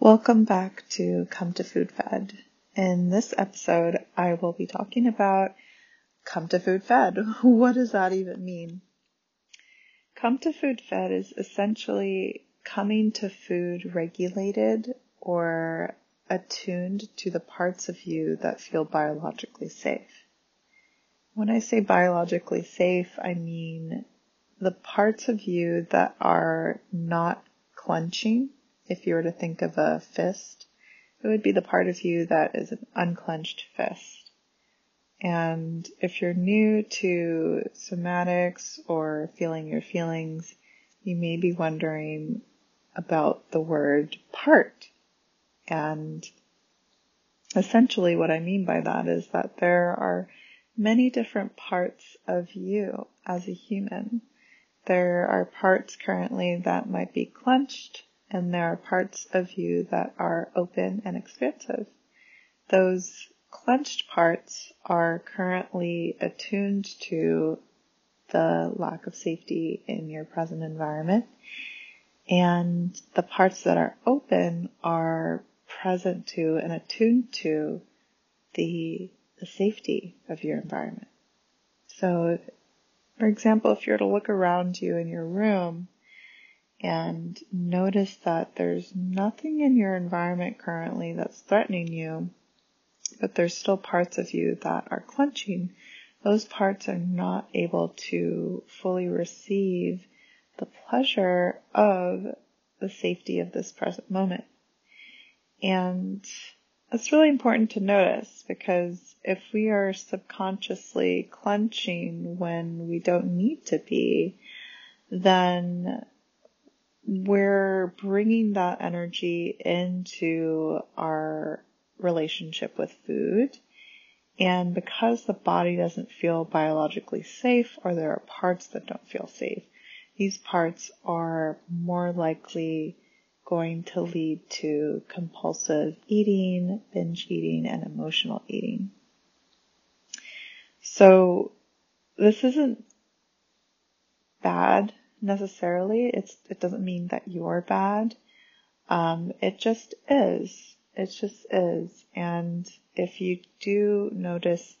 Welcome back to Come to Food Fed. In this episode, I will be talking about Come to Food Fed. What does that even mean? Come to Food Fed is essentially coming to food regulated or attuned to the parts of you that feel biologically safe. When I say biologically safe, I mean the parts of you that are not clenching. If you were to think of a fist, it would be the part of you that is an unclenched fist. And if you're new to somatics or feeling your feelings, you may be wondering about the word part. And essentially what I mean by that is that there are many different parts of you as a human. There are parts currently that might be clenched, and there are parts of you that are open and expansive. Those clenched parts are currently attuned to the lack of safety in your present environment, and the parts that are open are present to and attuned to the the safety of your environment. So, for example, if you were to look around you in your room and notice that there's nothing in your environment currently that's threatening you, but there's still parts of you that are clenching, those parts are not able to fully receive the pleasure of the safety of this present moment. And it's really important to notice because if we are subconsciously clenching when we don't need to be, then we're bringing that energy into our relationship with food. And because the body doesn't feel biologically safe or there are parts that don't feel safe, these parts are more likely going to lead to compulsive eating, binge eating, and emotional eating. So this isn't bad necessarily. It's, it doesn't mean that you're bad. Um, it just is. It just is. And if you do notice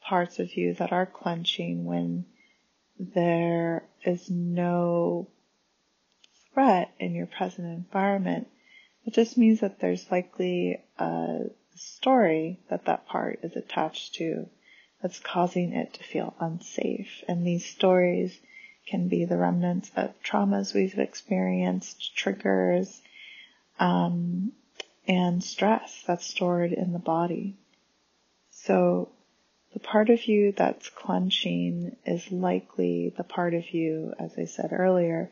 parts of you that are clenching when there is no threat in your present environment, it just means that there's likely a story that that part is attached to that's causing it to feel unsafe. And these stories can be the remnants of traumas we've experienced, triggers, um, and stress that's stored in the body. So the part of you that's clenching is likely the part of you, as I said earlier,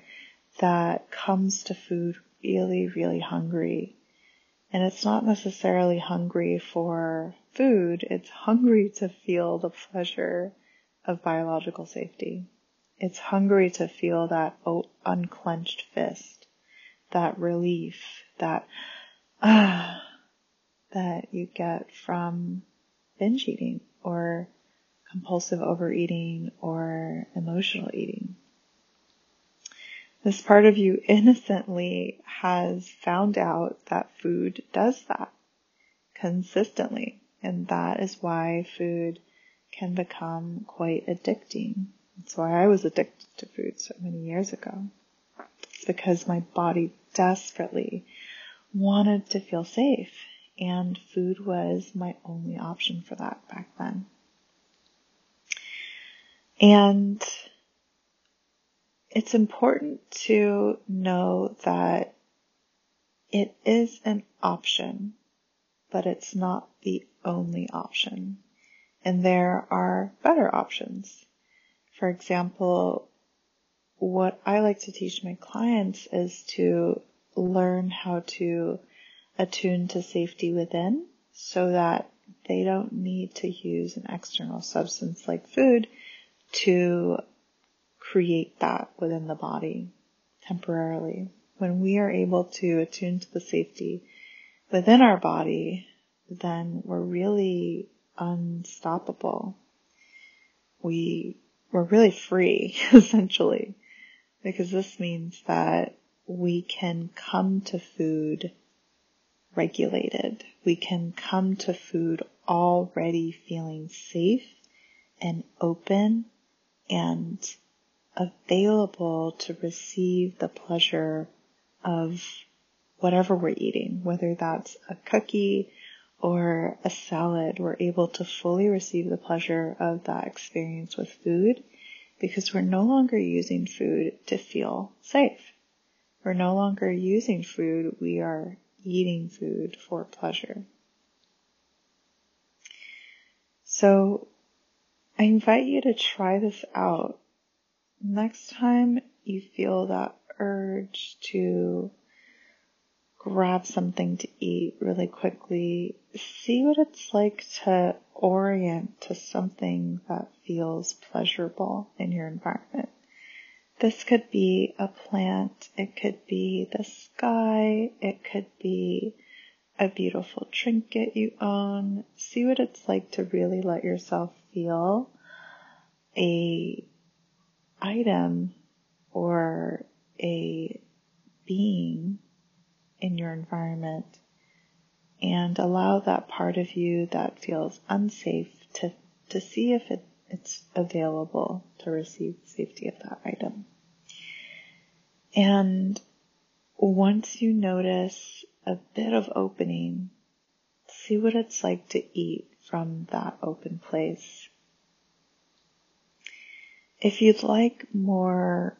that comes to food really, really hungry. And it's not necessarily hungry for food, it's hungry to feel the pleasure of biological safety. It's hungry to feel that unclenched fist, that relief, that ah, that you get from binge eating or compulsive overeating or emotional eating. This part of you innocently has found out that food does that consistently. And that is why food can become quite addicting. That's why I was addicted to food so many years ago. It's because my body desperately wanted to feel safe and food was my only option for that back then. And it's important to know that it is an option, but it's not the only option. And there are better options. For example, what I like to teach my clients is to learn how to attune to safety within so that they don't need to use an external substance like food to create that within the body temporarily. When we are able to attune to the safety within our body, then we're really unstoppable. We, we're really free, essentially, because this means that we can come to food regulated. We can come to food already feeling safe and open and available to receive the pleasure of whatever we're eating, whether that's a cookie or a salad, we're able to fully receive the pleasure of that experience with food because we're no longer using food to feel safe. We're no longer using food, we are eating food for pleasure. So I invite you to try this out. Next time you feel that urge to grab something to eat really quickly, see what it's like to orient to something that feels pleasurable in your environment. This could be a plant, it could be the sky, it could be a beautiful trinket you own. See what it's like to really let yourself feel a item or a being in your environment and allow that part of you that feels unsafe to, to see if it, it's available to receive safety of that item. And once you notice a bit of opening, see what it's like to eat from that open place. If you'd like more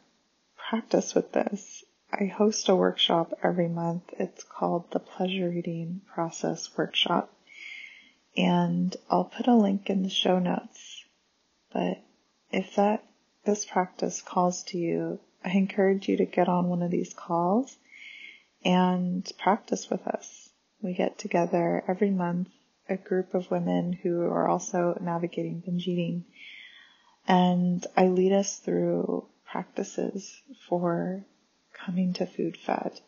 practice with this, I host a workshop every month. It's called the Pleasure Eating Process Workshop. And I'll put a link in the show notes. But if that, this practice calls to you, I encourage you to get on one of these calls and practice with us. We get together every month, a group of women who are also navigating binge eating. And I lead us through practices for coming to food fed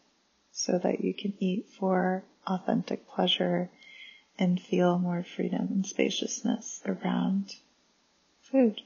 so that you can eat for authentic pleasure and feel more freedom and spaciousness around food.